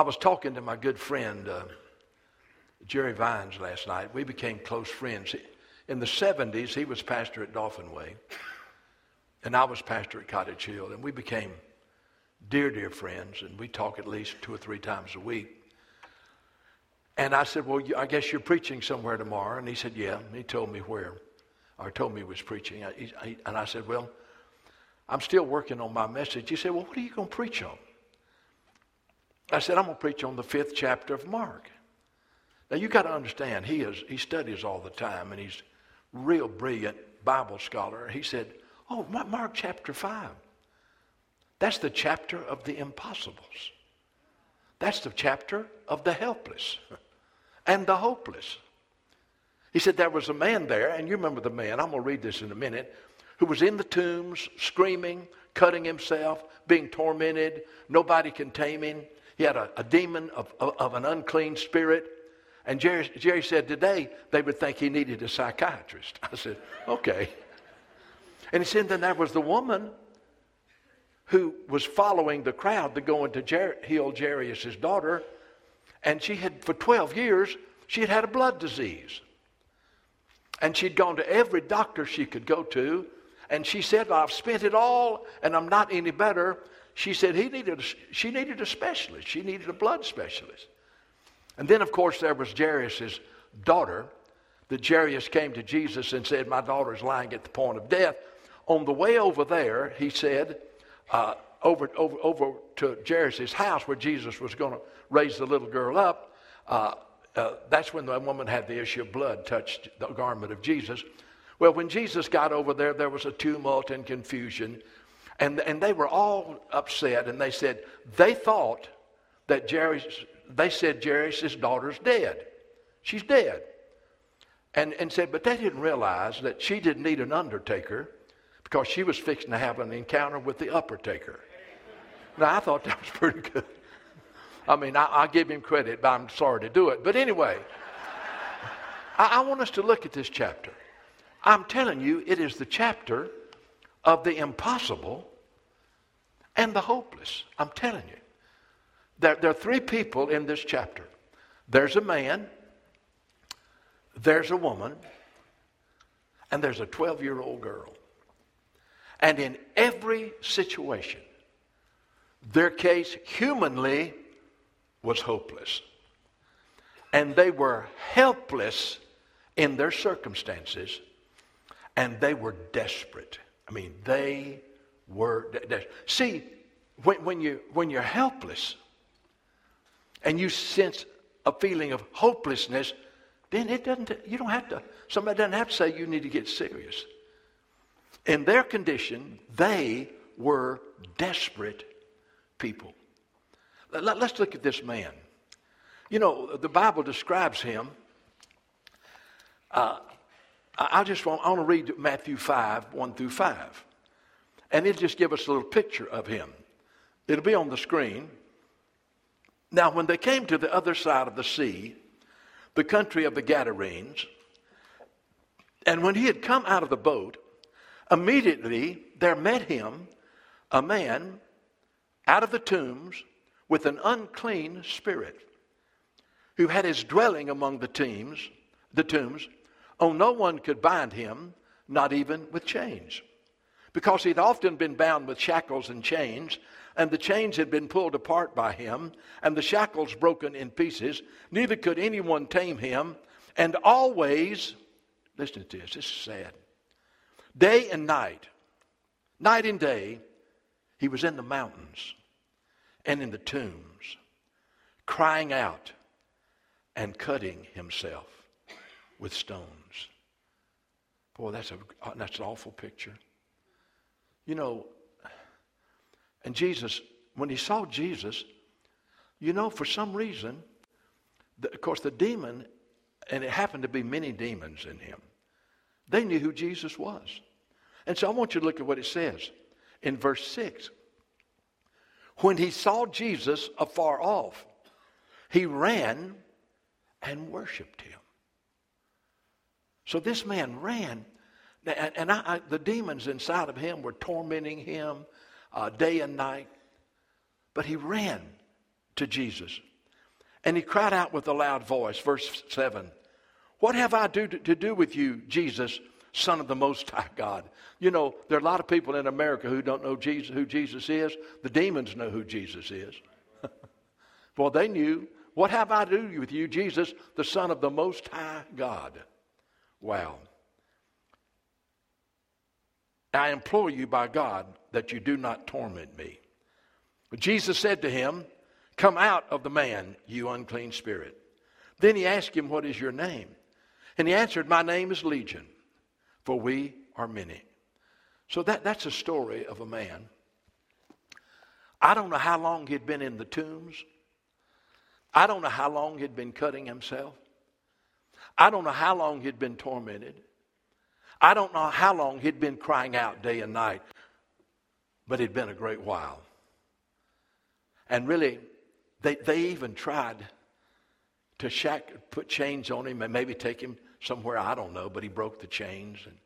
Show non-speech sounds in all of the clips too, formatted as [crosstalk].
I was talking to my good friend uh, Jerry Vines last night. We became close friends. In the 70s, he was pastor at Dauphin Way, and I was pastor at Cottage Hill, and we became dear, dear friends, and we talk at least two or three times a week. And I said, Well, I guess you're preaching somewhere tomorrow. And he said, Yeah. And he told me where, or told me he was preaching. And I said, Well, I'm still working on my message. He said, Well, what are you going to preach on? I said, I'm going to preach on the fifth chapter of Mark. Now, you got to understand, he, is, he studies all the time, and he's real brilliant Bible scholar. He said, Oh, Mark chapter 5. That's the chapter of the impossibles. That's the chapter of the helpless and the hopeless. He said there was a man there, and you remember the man, I'm going to read this in a minute, who was in the tombs, screaming, cutting himself, being tormented. Nobody can tame him. He had a, a demon of, of, of, an unclean spirit. And Jerry, Jerry said today they would think he needed a psychiatrist. [laughs] I said, okay. And he said, then there was the woman who was following the crowd to go into Jer- heal Jairus' daughter. And she had, for 12 years, she had had a blood disease. And she'd gone to every doctor she could go to. And she said, I've spent it all and I'm not any better. She said he needed a, she needed a specialist. She needed a blood specialist. And then, of course, there was Jairus' daughter. That Jairus came to Jesus and said, My daughter's lying at the point of death. On the way over there, he said, uh, over, over, over to Jairus' house where Jesus was going to raise the little girl up, uh, uh, that's when the woman had the issue of blood touched the garment of Jesus. Well, when Jesus got over there, there was a tumult and confusion. And, and they were all upset, and they said, they thought that Jairus, they said Jairus' daughter's dead. She's dead. And, and said, but they didn't realize that she didn't need an undertaker because she was fixing to have an encounter with the upper taker. Now, I thought that was pretty good. I mean, I, I give him credit, but I'm sorry to do it. But anyway, I, I want us to look at this chapter. I'm telling you, it is the chapter of the impossible and the hopeless. I'm telling you. There, there, are three people in this chapter there's a man, there's a woman, and there's a 12 year old girl. And in every situation, their case humanly was hopeless. And they were helpless in their circumstances, and they were desperate. I mean, they were. See, when, when, you, when you're helpless and you sense a feeling of hopelessness, then it doesn't, you don't have to, somebody doesn't have to say you need to get serious. In their condition, they were desperate people. Let's look at this man. You know, the Bible describes him. Uh, I just want, I want to read Matthew 5, 1 through 5. And he'll just give us a little picture of him. It'll be on the screen. Now, when they came to the other side of the sea, the country of the Gadarenes, and when he had come out of the boat, Immediately there met him a man out of the tombs with an unclean spirit who had his dwelling among the tombs, the tombs. Oh, no one could bind him, not even with chains, because he'd often been bound with shackles and chains, and the chains had been pulled apart by him, and the shackles broken in pieces. Neither could anyone tame him, and always, listen to this, this is sad. Day and night, night and day, he was in the mountains and in the tombs, crying out and cutting himself with stones. Boy, that's, a, that's an awful picture. You know, and Jesus, when he saw Jesus, you know, for some reason, the, of course, the demon, and it happened to be many demons in him, they knew who Jesus was. And so I want you to look at what it says in verse 6. When he saw Jesus afar off, he ran and worshiped him. So this man ran, and, and I, I, the demons inside of him were tormenting him uh, day and night. But he ran to Jesus And he cried out with a loud voice, verse 7 What have I do to, to do with you, Jesus, Son of the Most High God? You know, there are a lot of people in America who don't know Jesus, who Jesus is. The demons know who Jesus is. [laughs] well, they knew. What have I to do with you, Jesus, the Son of the Most High God? Wow. I implore you by God that you do not torment me. But Jesus said to him, Come out of the man, you unclean spirit. Then he asked him, What is your name? And he answered, My name is Legion, for we are many. So that, that's a story of a man. I don't know how long he'd been in the tombs. I don't know how long he'd been cutting himself. I don't know how long he'd been tormented. I don't know how long he'd been crying out day and night, but it'd been a great while. And really, they, they even tried to shack, put chains on him and maybe take him somewhere, I don't know, but he broke the chains. And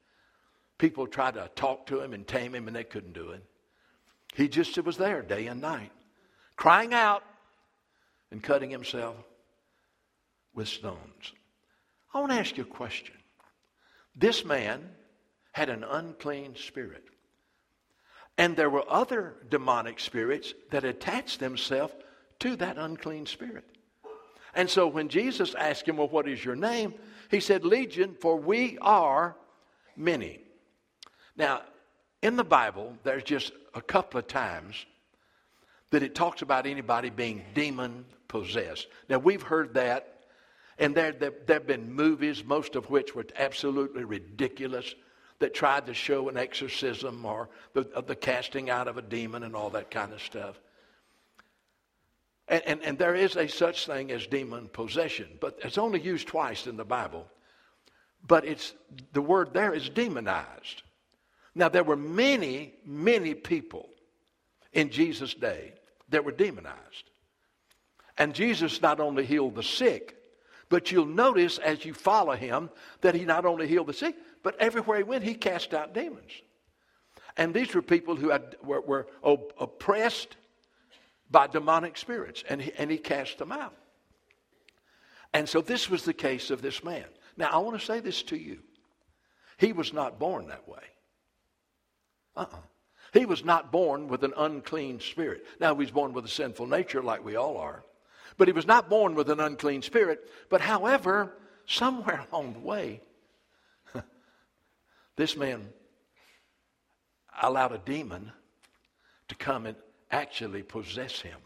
people tried to talk to him and tame him, and they couldn't do it. He just was there day and night, crying out and cutting himself with stones. I want to ask you a question. This man had an unclean spirit. And there were other demonic spirits that attached themselves to that unclean spirit. And so when Jesus asked him, Well, what is your name? He said, Legion, for we are many. Now, in the Bible, there's just a couple of times that it talks about anybody being demon possessed. Now, we've heard that, and there, there, there have been movies, most of which were absolutely ridiculous, that tried to show an exorcism or the, the casting out of a demon and all that kind of stuff. And, and, and, there is a such thing as demon possession, but it's only used twice in the Bible. But it's the word there is demonized. Now there were many, many people in Jesus' day that were demonized. And Jesus not only healed the sick, but you'll notice as you follow him that he not only healed the sick, but everywhere he went, he cast out demons. And these were people who had, were, were oppressed by demonic spirits, and he, and he cast them out. And so this was the case of this man. Now, I want to say this to you. He was not born that way. Uh-uh. He was not born with an unclean spirit. Now, he was born with a sinful nature like we all are. But he was not born with an unclean spirit. But however, somewhere [laughs] along the way, [laughs] this man allowed a demon to come and actually possess him.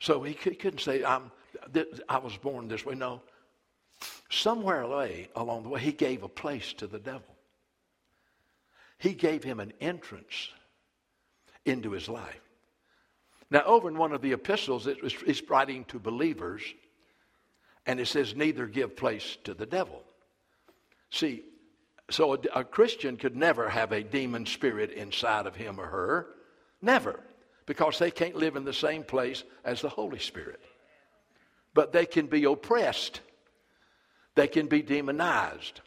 So he, couldn't say, I'm, I was born this way. No. Somewhere along the way, he gave a place to the devil. He gave him an entrance into his life. Now, over in one of the epistles, it was, it's writing to believers, and it says, Neither give place to the devil. See, so a, a, Christian could never have a demon spirit inside of him or her. Never. Because they can't live in the same place as the Holy Spirit. But they can be oppressed, they can be demonized.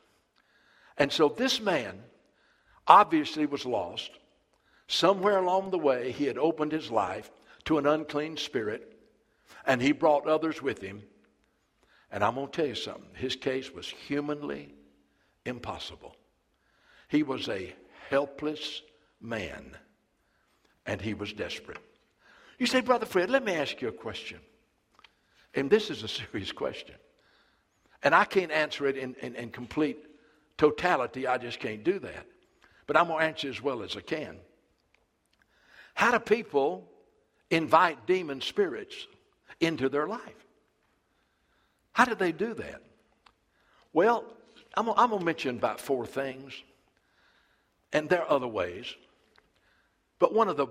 And so this man obviously was lost. Somewhere along the way, he had opened his life to an unclean spirit, and he brought others with him. And I'm going to tell you something his case was humanly impossible. He was a helpless man, and he was desperate. You say, Brother Fred, let me ask you a question. And this is a [laughs] serious question. And I can't answer it in, in, in complete totality. I just can't do that. But I'm going to answer as well as I can. How do people invite demon spirits into their life? How did they do that? Well, I'm, I'm going to mention about four things, and there are other ways. But one of the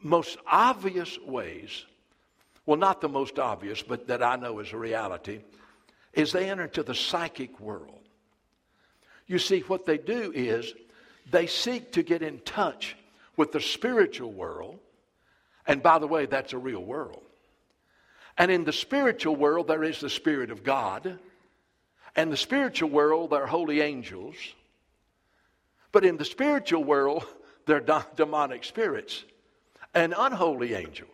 most obvious ways, well, not the most obvious, but that I know is a reality, is they enter into the psychic world. You see, what they do is they seek to get in touch with the spiritual world. And by the way, that's a real world. And in the spiritual world, there is the Spirit of God. And the spiritual world, there are holy angels. But in the spiritual world, [laughs] there are demonic spirits and unholy angels.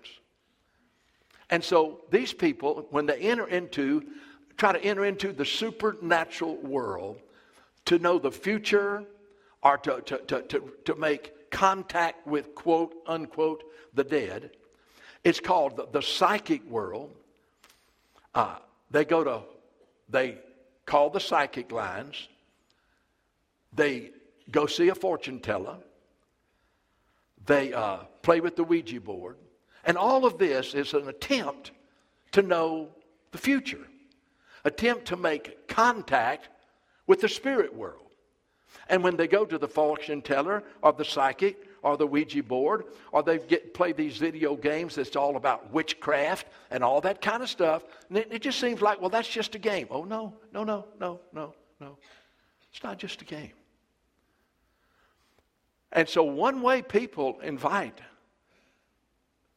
And so these people, when they enter into, try to enter into the supernatural world to know the future or to, to, to, to, to make contact with quote unquote the dead, it's called the, the psychic world. Uh, they go to, they call the psychic lines. They go see a fortune teller. They uh, play with the Ouija board. And all of this is an attempt to know the future, attempt to make contact with the spirit world. And when they go to the fortune teller or the psychic or the Ouija board, or they get play these video games that's all about witchcraft and all that kind of stuff, it, it just seems like, well, that's just a game. Oh no, no, no, no, no, no. It's not just a game. And so one way people invite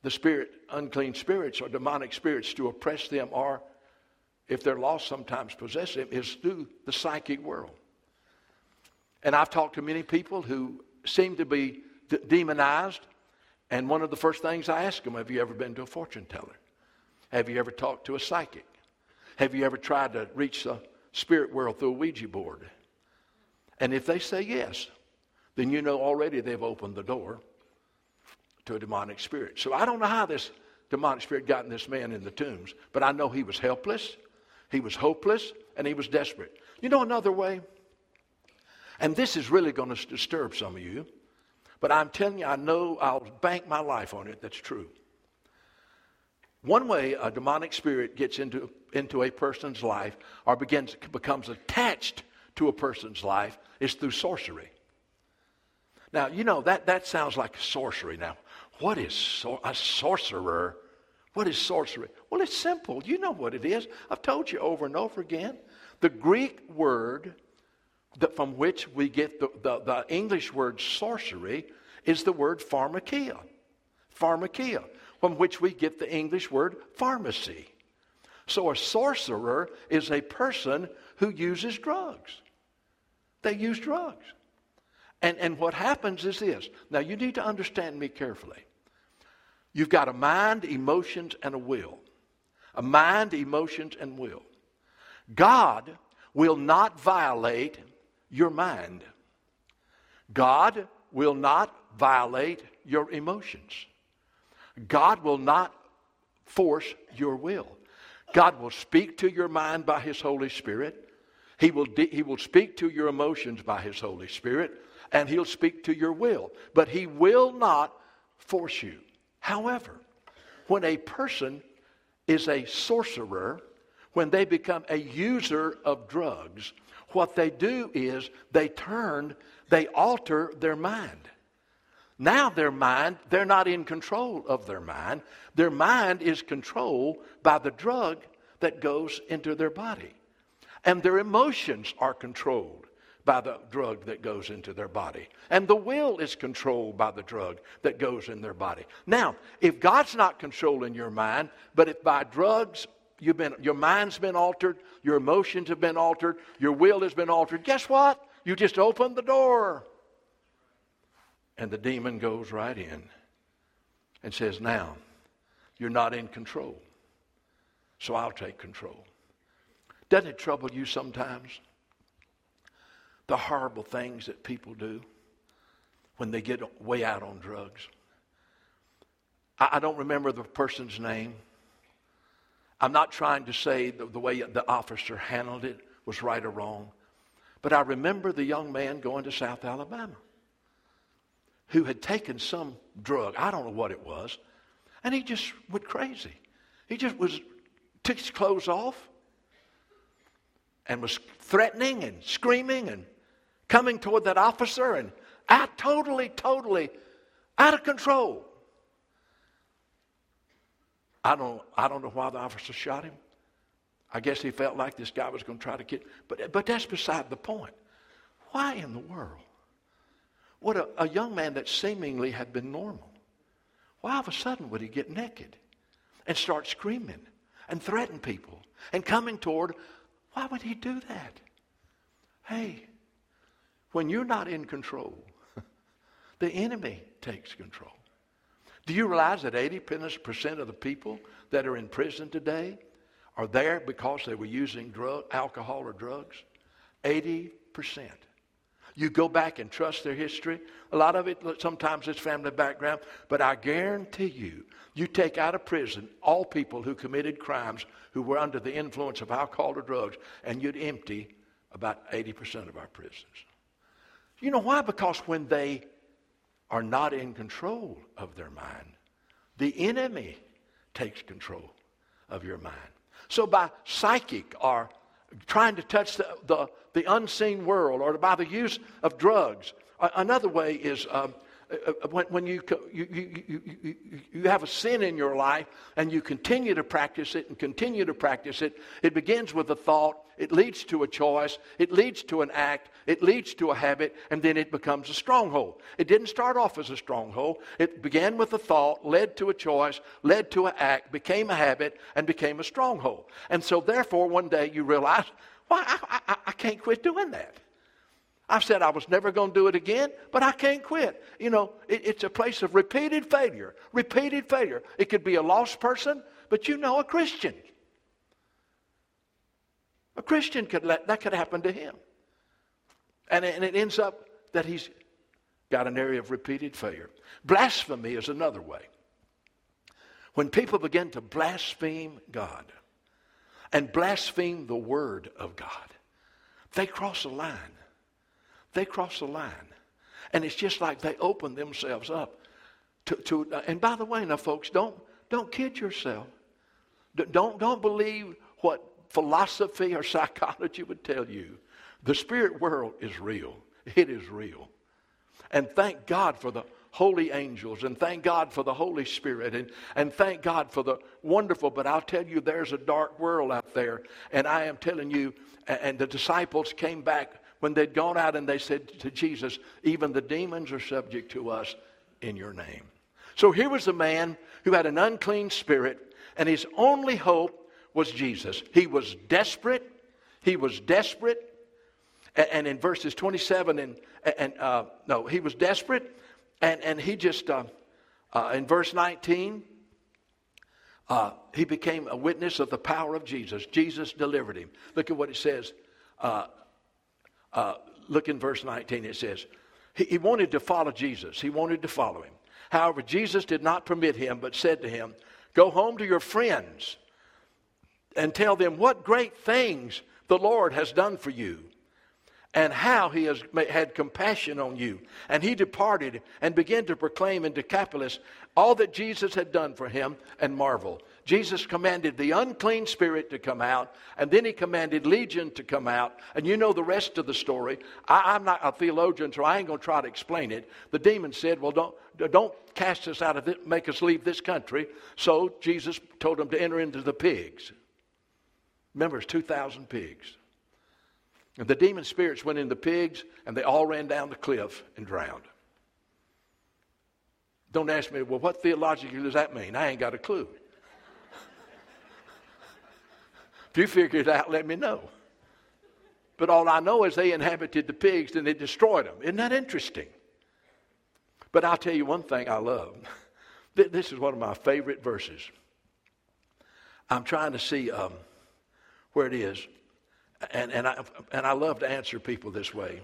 the spirit, unclean spirits or demonic spirits to oppress them, or if they're lost, sometimes possess them, is through the psychic world. And I've talked to many people who seem to be d- demonized, and one of the first things I ask them, have you ever been to a fortune teller? Have you ever talked to a psychic? Have you ever tried to reach the spirit world through a Ouija board? And if they say yes, then you know already they've opened the door to a demonic spirit. So I don't know how this demonic spirit got in this man in the tombs, but I know he was helpless, he was hopeless, and he was desperate. You know another way? And this is really going to disturb some of you, but I'm telling you, I know I'll bank my life on it. That's true. One way a demonic spirit gets into, into a person's life or begins becomes attached to a person's life is through sorcery. Now, you know, that, that sounds like sorcery. Now, what is sor- a sorcerer? What is sorcery? Well, it's simple. You know what it is. I've told you over and over again. The Greek word that from which we get the, the, the English word sorcery is the word pharmakia. Pharmakia, from which we get the English word pharmacy. So a sorcerer is a person who uses drugs. They use drugs. And, and what happens is this. Now, you need to understand me carefully. You've got a mind, emotions, and a will. A mind, emotions, and will. God will not violate your mind. God will not violate your emotions. God will not force your will. God will speak to your mind by His Holy Spirit. He will, de- he will speak to your emotions by His Holy Spirit and he'll speak to your will. But he will not force you. However, when a person is a sorcerer, when they become a user of drugs, what they do is they turn, they alter their mind. Now, their mind, they're not in control of their mind. Their mind is controlled by the drug that goes into their body. And their emotions are controlled by the drug that goes into their body. And the will is controlled by the drug that goes in their body. Now, if God's not controlling your mind, but if by drugs you've been, your mind's been altered, your emotions have been altered, your will has been altered, guess what? You just open the door. And the demon goes right in and says, Now, you're not in control. So I'll take control. Doesn't it trouble you sometimes? the horrible things that people do when they get way out on drugs. I, I don't remember the person's name. I'm not trying to say the, the way the officer handled it was right or wrong, but I remember the young man going to South Alabama who had taken some drug. I don't know what it was. And he just went crazy. He just was, took his clothes off and was threatening and screaming and coming toward that officer and out totally, totally out of control. I don't, I don't know why the officer shot him. I guess he felt like this guy was going to try to get, but, but that's beside the point. Why in the world would a, a young man that seemingly had been normal, why all of a sudden would he get naked and start screaming and threaten people and coming toward, why would he do that? Hey, when you're not in control, [laughs] the enemy takes control. Do you realize that 80% of the people that are in prison today are there because they were using drug, alcohol or drugs? 80%. You go back and trust their history. A lot of it, sometimes it's family background, but I guarantee you, you take out of prison all people who committed crimes who were under the influence of alcohol or drugs, and you'd empty about 80% of our prisons. You know why? Because when they are not in control of their mind, the enemy takes control of your mind. So by psychic or trying to touch the, the, the unseen world or by the use of drugs, another way is um, Uh, uh, when, when you, you, you, you, you have a sin in your life and you continue to practice it and continue to practice it, it begins with a thought, it leads to a choice, it leads to an act, it leads to a habit, and then it becomes a stronghold. It didn't start off as a stronghold. It began with a thought, led to a choice, led to an act, became a habit, and became a stronghold. And so, therefore, one day you realize, well, I, I, I can't quit doing that. I said I was never going to do it again, but I can't quit. You know, it, it's a place of repeated failure, repeated failure. It could be a lost person, but you know, a Christian. A Christian could let that could happen to him. And, and it ends up that he's got an area of repeated failure. Blasphemy is another way. When people begin to blaspheme God and blaspheme the Word of God, they cross a line they cross the line. And it's just like they open themselves up to, to uh, and by the way, now folks, don't, don't kid yourself. Don't, don't believe what philosophy or psychology would tell you. The spirit world is real. It is real. And thank God for the holy angels and thank God for the Holy Spirit and, and thank God for the wonderful, but I'll tell you, there's a dark world out there. And I am telling you, and the disciples came back when they'd gone out and they said to Jesus, Even the demons are subject to us in your name. So here was a man who had an unclean spirit, and his only hope was Jesus. He was desperate. He was desperate. And, in verses 27 and, and uh, no, he was desperate. And, and he just, uh, uh, in verse 19, uh, he became a witness of the power of Jesus. Jesus delivered him. Look at what it says. Uh, uh, look in verse 19, it says, he, he wanted to follow Jesus. He wanted to follow him. However, Jesus did not permit him, but said to him, Go home to your friends and tell them what great things the Lord has done for you and how he has had compassion on you. And he departed and began to proclaim in Decapolis all that Jesus had done for him and marvel. Jesus commanded the unclean spirit to come out, and then he commanded legion to come out. And you know the rest of the story. I, am not a theologian, so I ain't going to try to explain it. The demon said, Well, don't, don't cast us out of it, make us leave this country. So Jesus told them to enter into the pigs. Remember, it's 2,000 pigs. And the demon spirits went in the pigs, and they all ran down the cliff and drowned. Don't ask me, well, what theologically does that mean? I ain't got a clue. If you figure it out, let me know. But all I know is they inhabited the pigs and they destroyed them. Isn't that interesting? But I'll tell you one thing I love. [laughs] This is one of my favorite verses. I'm trying to see um, where it is and, and, I, and I love to answer people this way.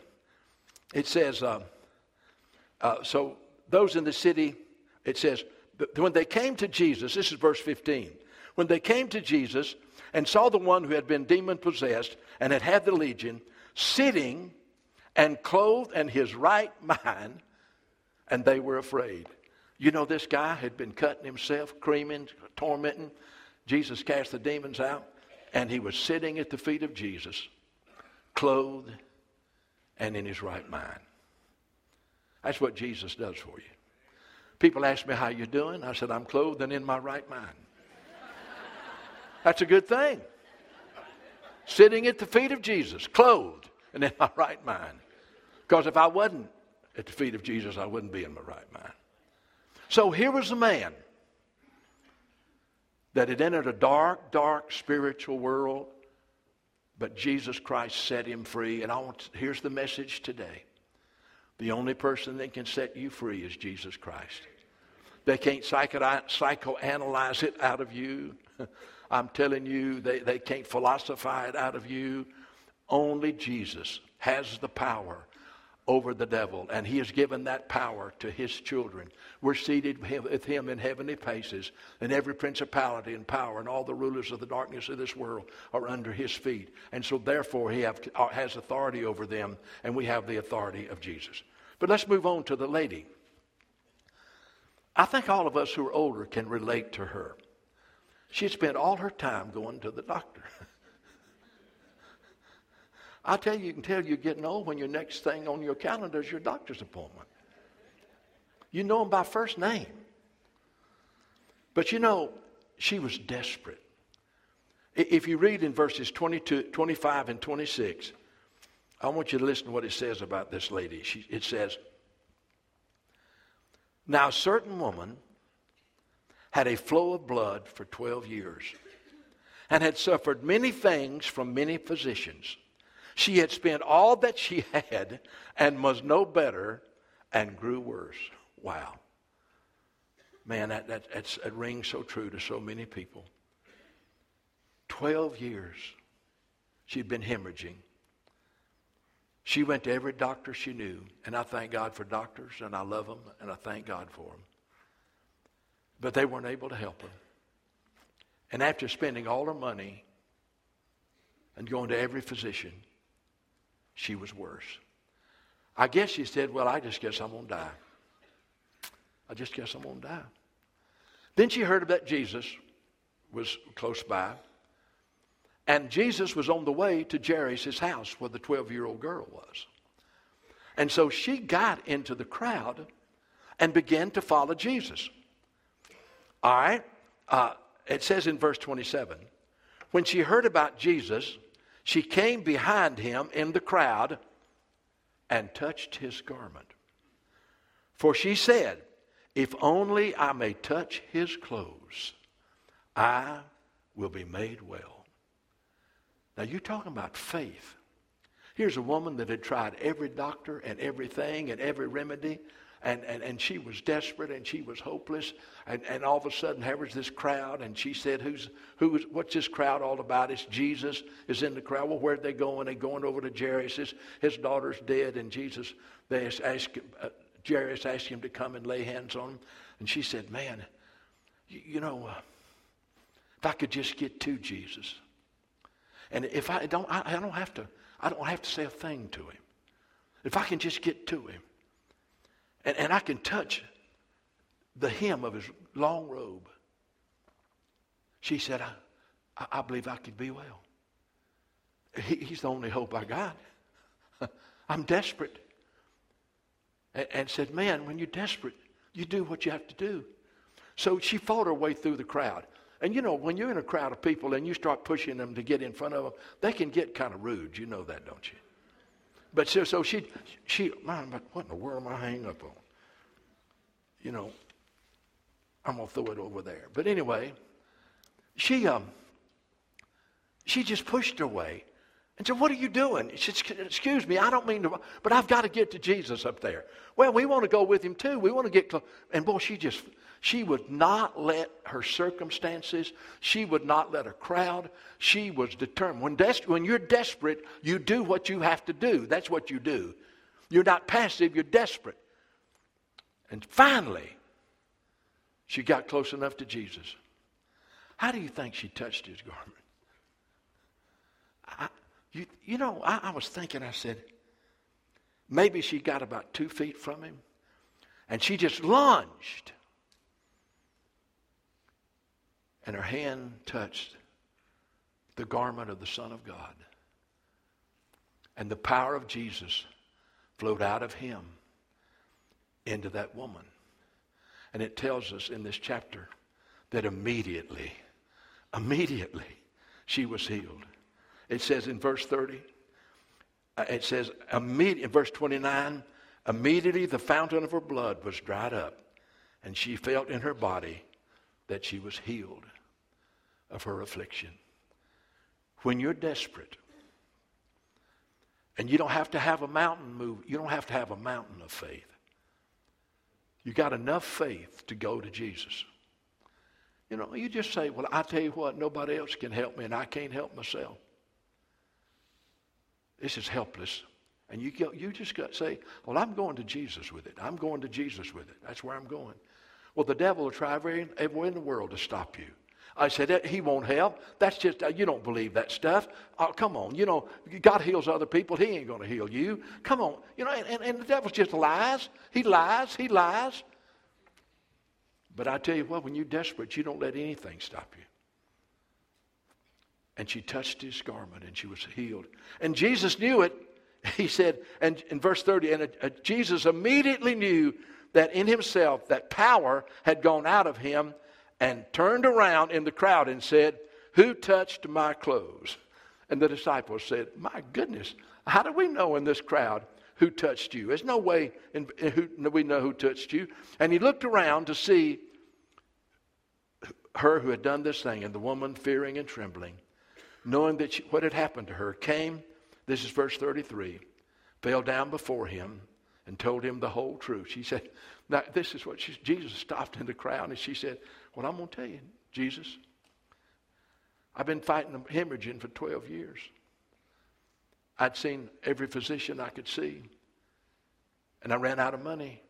It says, uh, uh, so those in the city, it says, when they came to Jesus, this is verse 15. When they came to Jesus and saw the one who had been demon possessed and had had the legion sitting and clothed in his right [laughs] mind, and they were afraid. You know, this guy had been cutting himself, creaming, tormenting. Jesus cast the demons out. And he was sitting at the feet of Jesus, clothed and in his right mind. That's what Jesus does for you. People ask me how you're doing. I said, I'm clothed and in my right mind. That's a good thing. Sitting at the feet of Jesus, clothed and in my right mind. Because if I wasn't at the feet of Jesus, I wouldn't be in my right mind. So here was a man that had entered a dark, dark spiritual world, but Jesus Christ set him free. And I want here's the message today. The only person that can set you free is Jesus Christ. They can't psychoanalyze it out of you. [laughs] I'm telling you, they, they can't philosophize it out of you. Only Jesus has the power over the devil, and he has given that power to his children. We're seated with him in heavenly places, and every principality and power and all the rulers of the darkness of this world are under his feet. And so, therefore, he have, uh, has authority over them, and we have the authority of Jesus. But let's move on to the lady. I think all of us who are older can relate to her. She spent all her time going to the doctor. [laughs] I tell you, you can tell you're getting old when your next thing on your calendar is your doctor's appointment. You know him by first name. But you know, she was desperate. If you read in verses 22, 25 and 26, I want you to listen to what it says about this lady. She, it says, Now a certain woman had a flow of blood for 12 years and had suffered many things from many physicians she had spent all that she [laughs] had and was no better and grew worse. Wow. Man, that, that, that rings so true to so many people. 12 years she'd been hemorrhaging. She went to every doctor she knew, and I thank God for doctors, and I love them, and I thank God for them. But they weren't able to help her. And after spending all her money and going to every physician, she was worse. I guess she said, Well, I just guess I'm going to die. I just guess I'm going to die. Then she heard about Jesus was close by. And Jesus was on the way to Jairus' house where the 12 year old girl was. And so she got into the crowd and began to follow Jesus. All right? Uh, it says in verse 27 when she heard about Jesus, she came behind him in the crowd and touched his garment. For she said, If only I may touch his clothes, I will be made well. Now, you're talking about faith. Here's a woman that had tried every doctor and everything and every remedy and, and, and she was desperate and she was hopeless. And, and all of a sudden, there was this crowd, and she said, Who's, who's, What's this crowd all about? It's Jesus is in the crowd. Well, where'd they going? They're going over to Jairus. His, his daughter's dead, and Jesus, they asked, uh, Jairus asked him to come and lay hands on him. And she said, Man, you, you know, uh, if I could just get to Jesus. And if I don't, I, I don't have to, I don't have to say a thing to him. If I can just get to him. And, and I can touch the hem of his long robe. She said, I, I believe I could be well. He, he's the only hope I got. [laughs] I'm desperate. And, and said, Man, when you're desperate, you do what you have to do. So she fought her way through the crowd. And you know, when you're in a crowd of people and you start pushing them to get in front of them, they can get kind of rude. You know that, don't you? But so, so she, she, man, but what in the world am I hanging up on? You know, I'm gonna throw it over there. But anyway, she um, she just pushed her way and said, "What are you doing?" She said, "Excuse me, I don't mean to, but I've got to get to Jesus up there." Well, we want to go with him too. We want to get close. And boy, she just she would not let her circumstances, she would not let a crowd. She was determined. When, des- when you're desperate, you do what you have to do. That's what you do. You're not passive, you're desperate. And finally, she got close enough to Jesus. How do you think she touched his garment? I, you, you know, I, I was thinking, I said, maybe she got about two feet from him, and she just lunged and her hand touched the garment of the Son of God. And the power of Jesus flowed out of him into that woman. And it tells us in this chapter that immediately, immediately, she was healed. It says in verse 30, uh, it says, in verse 29, immediately the fountain of her blood was dried up, and she felt in her body that she was healed of her affliction. When you're desperate, and you don't have to have a mountain move, you don't have to have a mountain of faith. You got enough faith to go to Jesus. You know, you just say, Well, I tell you what, nobody else can help me, and I can't help myself. This is helpless. And you, go, you just got to say, Well, I'm going to Jesus with it. I'm going to Jesus with it. That's where I'm going. Well, the devil will try every, everywhere in the world to stop you. I said, He won't help. That's just, uh, you don't believe that stuff. Oh, come on. You know, God heals other people. He ain't going to heal you. Come on. You know, and, and the devil just lies. He lies. He lies. But I tell you what, when you're desperate, you don't let anything stop you. And she touched his garment and she was healed. And Jesus knew it. [laughs] He said, and in verse 30, and uh, Jesus immediately knew that in himself that power had gone out of him and turned around in the crowd and said, Who touched my clothes? And the disciples said, My goodness, how do we know in this crowd who touched you? There's no way in, in who, we know who touched you. And he looked around to see her who had done this thing, and the woman, fearing and trembling, knowing that she, what had happened to her, came, this is verse 33, fell down before him and told him the whole truth. She said, now, this is what she, Jesus stopped in the crowd and she said, Well, I'm going to tell you, Jesus, I've been fighting hemorrhaging for 12 years. I'd seen every physician I could see, and I ran out of money.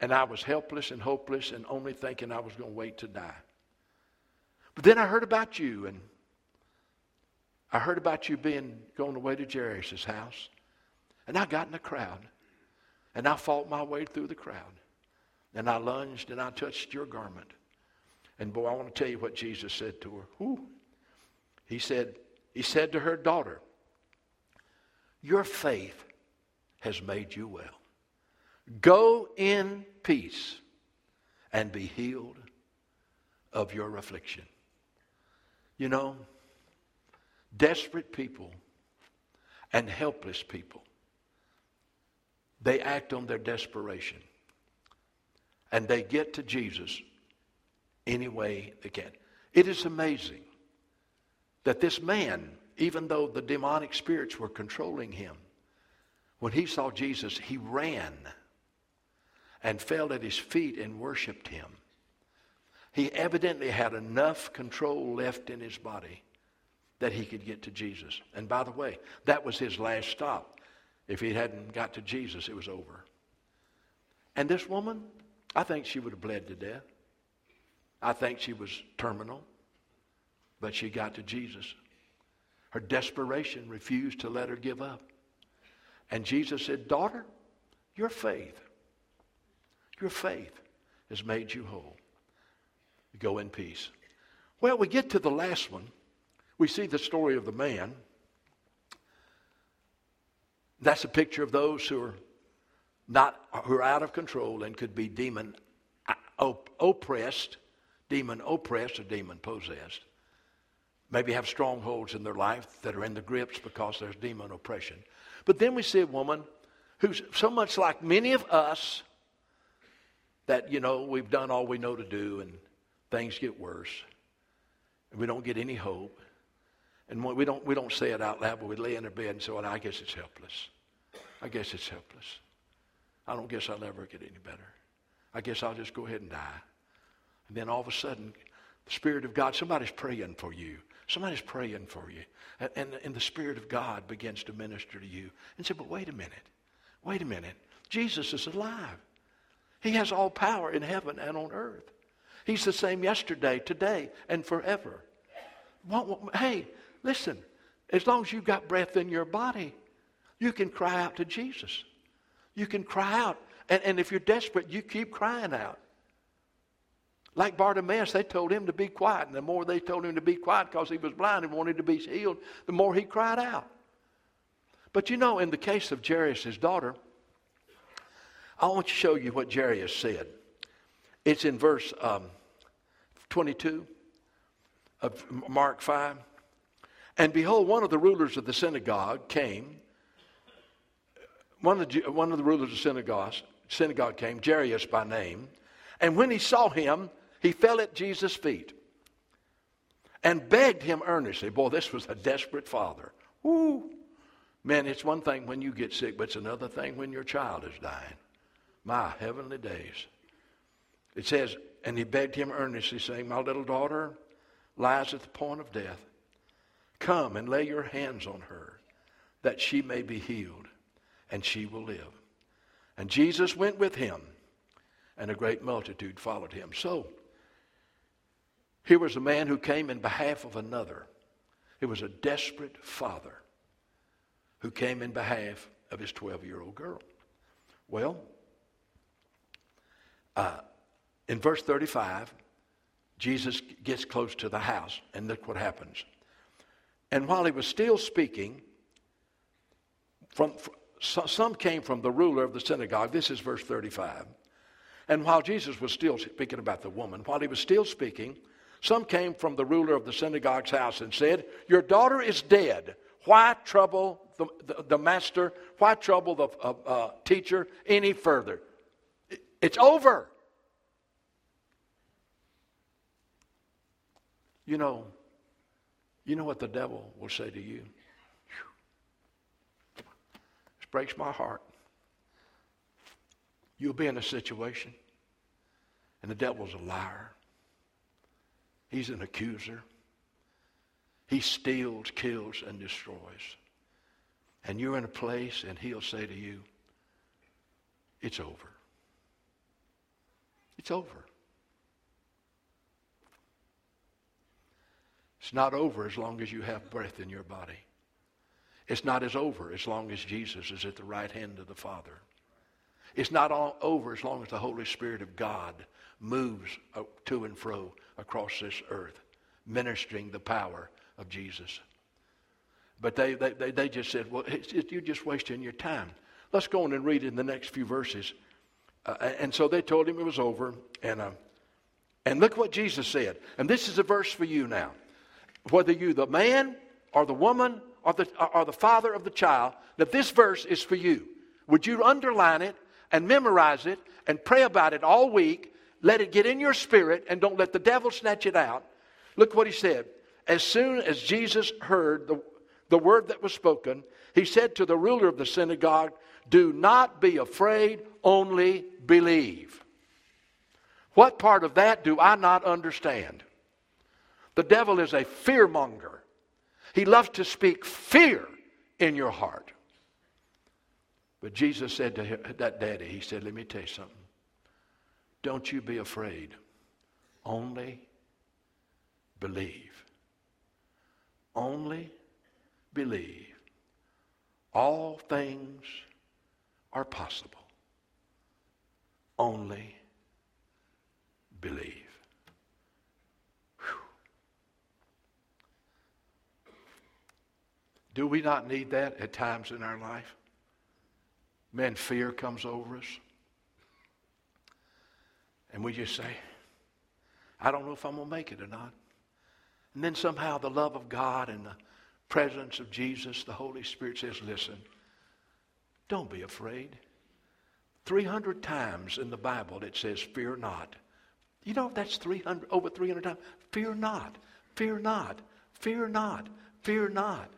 And I was helpless and hopeless and only thinking I was going to wait to die. But then I heard about you, and I heard about you being going away to Jairus' house. And I got in the crowd. And I fought my way through the crowd. And I lunged and I touched your garment. And boy, I want to tell you what Jesus said to her. He said, He said to her daughter, Your faith has made you well. Go in peace and be healed of your affliction. You know, desperate people and helpless people, they act on their desperation. And they get to Jesus any way they can. It is amazing that this man, even though the demonic spirits were controlling him, when he saw Jesus, he ran and fell at his feet and worshiped him. He evidently had enough control left in his body that he could get to Jesus. And by the way, that was his last stop. If he hadn't got to Jesus, it was over. And this woman, I think she would have bled to death. I think she was terminal, but she got to Jesus. Her desperation refused to let her give up. And Jesus said, Daughter, your faith your faith has made you whole. Go in peace. Well, we get to the last one. We see the story of the man. That's a picture of those who are not who are out of control and could be demon uh, oppressed, demon oppressed or demon possessed. Maybe have strongholds in their life that are in the grips because there's demon oppression. But then we see a woman who's so much like many of us that, you know, we've done all we know to do and things get worse. And we don't get any hope. And we don't, we don't say it out loud, but we lay in our bed and say, well, I guess it's helpless. I guess it's helpless. I don't guess I'll ever get any better. I guess I'll just go ahead and die. And then all of a sudden, the Spirit of God, somebody's praying for you. Somebody's praying for you. And, and, and the Spirit of God begins to minister to you and say, but wait a minute. Wait a minute. Jesus is alive. He has all power in heaven and on earth. He's the same yesterday, today, and forever. Hey, listen, as long as you've got breath in your body, you can cry out to Jesus. You can cry out. And, and if you're desperate, you keep crying out. Like Bartimaeus, they told him to be quiet. And the more they told him to be quiet because he was blind and wanted to be healed, the more he cried out. But you know, in the case of Jairus' daughter, I want to show you what Jairus said. It's in verse um, 22 of Mark 5. And behold, one of the rulers of the synagogue came. One of the, one of the rulers of the synagogue, synagogue came, Jairus by name. And when he saw him, he fell at Jesus' feet and begged him earnestly. Boy, this was a desperate father. Woo! Man, it's one thing when you get sick, but it's another thing when your child is dying. My heavenly days. It says, and he begged him earnestly, saying, My little daughter lies at the point of death. Come and lay your hands on her, that she may be healed, and she will live. And Jesus went with him, and a great multitude followed him. So, here was a man who came in behalf of another. It was a desperate father who came in behalf of his 12 year old girl. Well, uh, in verse 35, Jesus gets close to the house, and look what happens. And while he was still speaking, from, some came from the ruler of the synagogue. This is verse 35. And while Jesus was still speaking about the woman, while he was still speaking, some came from the ruler of the synagogue's house and said, Your daughter is dead. Why trouble the, the, the master? Why trouble the uh, uh, teacher any further? It's over. You know, you know what the devil will say to you? Breaks my heart. You'll be in a situation, and the devil's a liar. He's an accuser. He steals, kills, and destroys. And you're in a place, and he'll say to you, It's over. It's over. It's not over as long as you have breath in your body. It's not as over as long as Jesus is at the right hand of the Father. It's not all over as long as the Holy Spirit of God moves to and fro across this earth, ministering the power of Jesus. But they, they, they just said, well, it, you're just wasting your time. Let's go on and read in the next few verses. Uh, and so they told him it was over. And, uh, and look what Jesus said. And this is a verse for you now whether you the man or the woman or the, or the father of the child, that this verse is for you. Would you underline it and memorize it and pray about it all week? Let it get in your spirit and don't let the devil snatch it out. Look what he said. As soon as Jesus heard the, the word that was spoken, he said to the ruler of the synagogue, Do not be afraid, only believe. What part of that do I not understand? The devil is a fearmonger. He loves to speak fear in your heart. But Jesus said to that daddy, He said, Let me tell you something. Don't you be afraid. Only believe. Only believe. All things are possible. Only believe. Do we not need that at times in our life? Man, fear comes over us. And we just say, I don't know if I'm going to make it or not. And then somehow the love of God and the presence of Jesus, the Holy Spirit says, listen, don't be afraid. 300 times in the Bible it says, fear not. You know, that's 300, over 300 times. Fear not, fear not, fear not, fear not.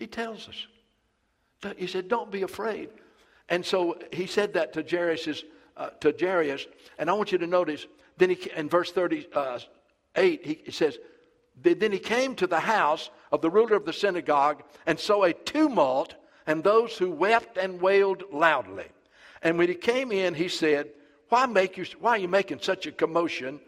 He tells us. He said, Don't be afraid. And so he said that to Jairus, uh, to Jairus, and I want you to notice, then he, in verse 38, uh, he, says, Then he came to the house of the ruler of the synagogue and saw a tumult and those who wept and wailed loudly. And when he came in, he said, Why, make you, why are you making such a commotion?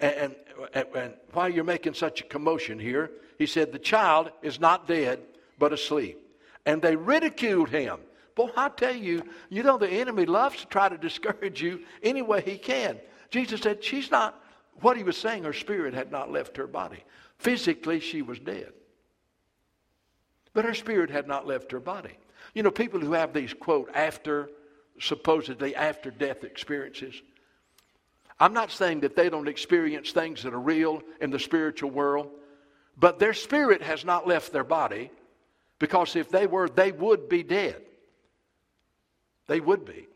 And, and, and why are you making such a commotion here? He said, The child is not dead, but asleep. And they ridiculed him. Boy, I tell you, you know, the enemy loves to try to discourage you any way he can. Jesus said, She's not, what he was saying, her spirit had not left her body. Physically, she was dead. But her spirit had not left her body. You know, people who have these, quote, after, supposedly after death experiences, I'm not saying that they don't experience things that are real in the spiritual world, but their spirit has not left their body because if they were, they would be dead. They would be.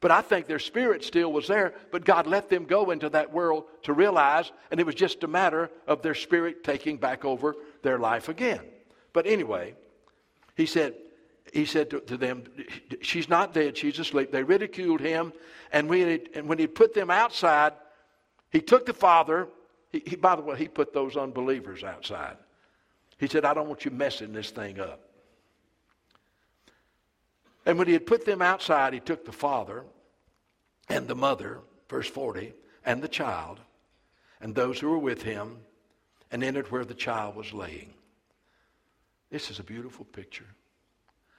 But I think their spirit still was there, but God let them go into that world to realize, and it was just a matter of their spirit taking back over their life again. But anyway, he said, he said to, to, them, She's not dead, she's asleep. They ridiculed him. And when he, and when he put them outside, he took the father. He, he, by the way, he put those unbelievers outside. He said, I don't want you messing this thing up. And when he had put them outside, he took the father and the mother, verse 40, and the child, and those who were with him, and entered where the child was laying. This is a beautiful picture.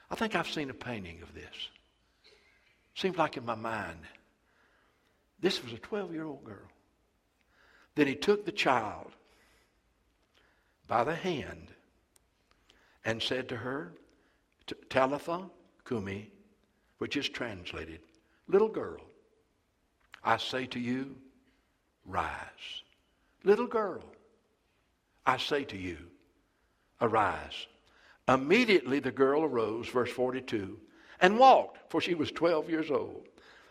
I think I've seen a painting of this. Seems like in my mind. This was a 12 year old girl. Then he took the child by the hand and said to her, Talitha Kumi, which is translated, little girl, I say to you, rise. Little girl, I say to you, arise. Immediately the girl arose, verse 42, and walked, for she was 12 years old.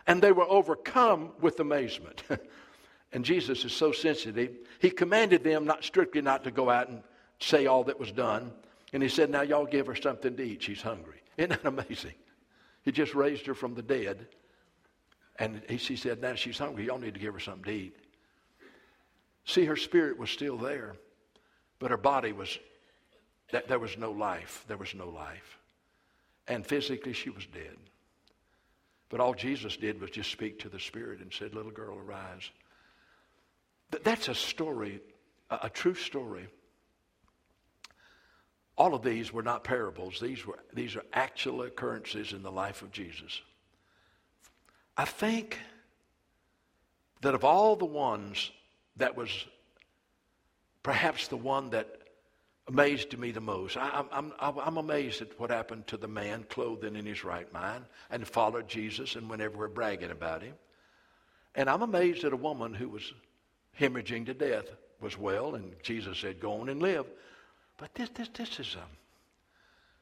And they were overcome with amazement. [laughs] and Jesus is so sensitive, he commanded them not strictly not to go out and say all that was done. And he said, Now y'all give her something to eat. She's hungry. [laughs] Isn't that amazing? He just raised her from the dead. And he, she said, Now she's hungry. Y'all need to give her something to eat. See, her spirit was still there, but her body was, that there was no life. There was no life. And physically, she was dead. But all Jesus did was just speak to the spirit and said, Little girl, arise. That's a story, a true story all of these were not parables. These, were, these are actual occurrences in the life of Jesus. I think that of all the ones that was perhaps the one that amazed me the most. I, am I'm, I'm amazed at what happened to the man clothed in his right mind and followed Jesus and went everywhere bragging about him. And I'm amazed at a woman who was hemorrhaging to death was well, and Jesus said, Go on and live. But this, this, this is um,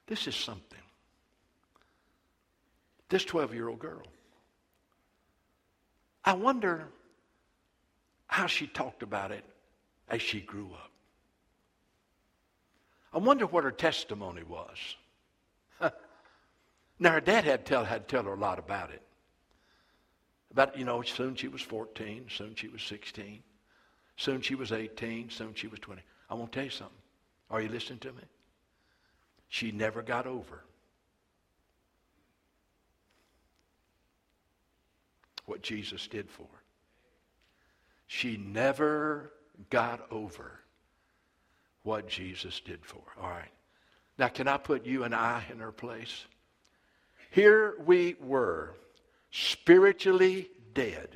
this is something. This 12-year-old girl. I wonder how she talked about it as she grew up. I wonder what her testimony was. [laughs] now, her dad had to tell, had to tell her a lot about it. About, you know, soon she was 14, soon she was 16, soon she was 18, soon she was 20. I want to tell you something. Are you listening to me? She never got over what Jesus did for her. She never got over what Jesus did for her. All right. Now, can I put you and I in her place? Here we were, spiritually dead,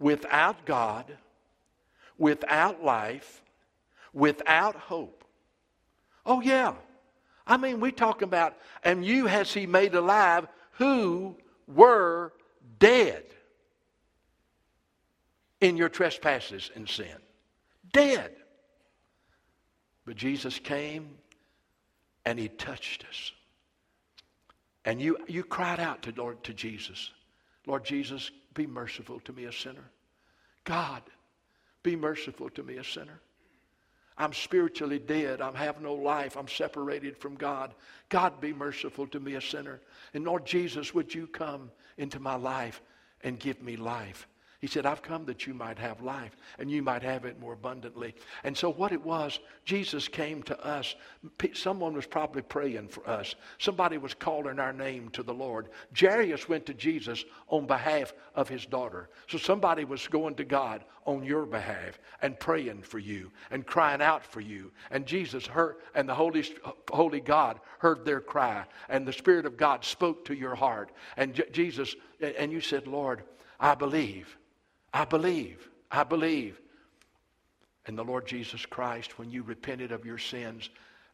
without God, without life, without hope. Oh, yeah. I mean, we talk about, and you has he made alive who were dead in your trespasses and sin. Dead. But Jesus came and he touched us. And you, you cried out to, Lord, to Jesus, Lord Jesus, be merciful to me, a sinner. God, be merciful to me, a sinner. I'm spiritually dead. I have no life. I'm separated from God. God, be merciful to me, a sinner. And Lord Jesus, would you come into my life and give me life? He said, I've come that you might have life and you might have it more abundantly. And so, what it was, Jesus came to us. Someone was probably praying for us. Somebody was calling our name to the Lord. Jairus went to Jesus on behalf of his daughter. So, somebody was going to God on your behalf and praying for you and crying out for you. And Jesus heard, and the Holy, Holy God heard their cry. And the Spirit of God spoke to your heart. And J- Jesus, and you said, Lord, I believe. I believe. I believe. And the Lord Jesus Christ, when you repented of your sins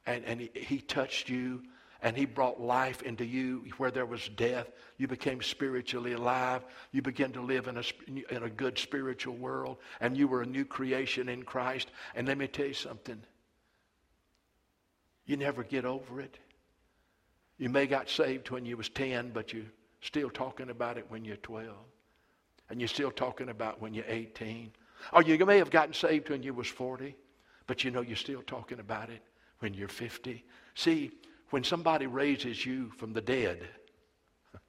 and, and he, he touched you and he brought life into you where there was death, you became spiritually alive. You began to live in a, in a good spiritual world and you were a new creation in Christ. And let me tell you something. You never get over it. You may got saved when you was 10, but you're still talking about it when you're 12 and you're still talking about when you're 18. Or you may have gotten saved when you was 40, but you know you're still talking about it when you're 50. See, When somebody raises you from the dead, [laughs]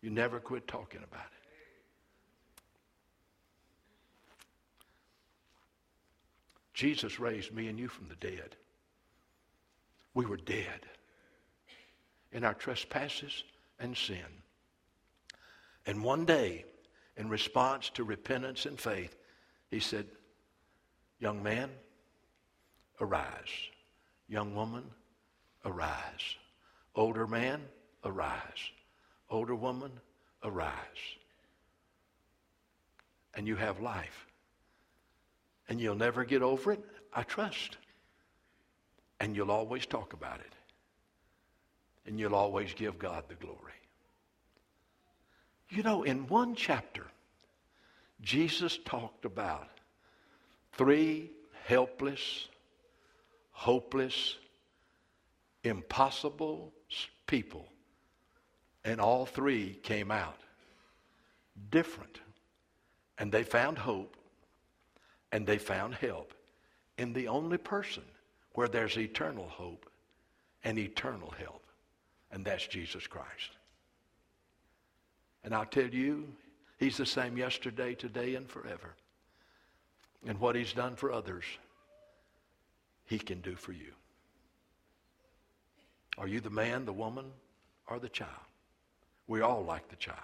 you never quit talking about it. Jesus raised me and you from the dead. We were dead in our trespasses and sin. And one day, in response to repentance and faith, he said, Young man, arise. Young woman, arise. Older man, arise. Older woman, arise. And you have life. And you'll never get over it, I trust. And you'll always talk about it. And you'll always give God the glory. You know, in one chapter, Jesus talked about three helpless, hopeless, impossible people. And all three came out different. And they found hope and they found help in the only person where there's eternal hope and eternal help, and that's Jesus Christ. And I'll tell you, He's the same yesterday, today, and forever. And what He's done for others, He can do for you. Are you the man, the woman, or the child? We all like the child.